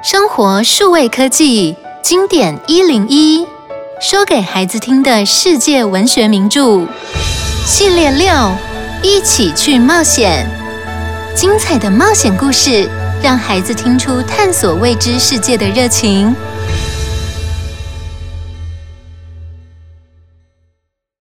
生活数位科技经典一零一说给孩子听的世界文学名著。系列六一起去冒险。精彩的冒险故事让孩子听出探索未知世界的热情。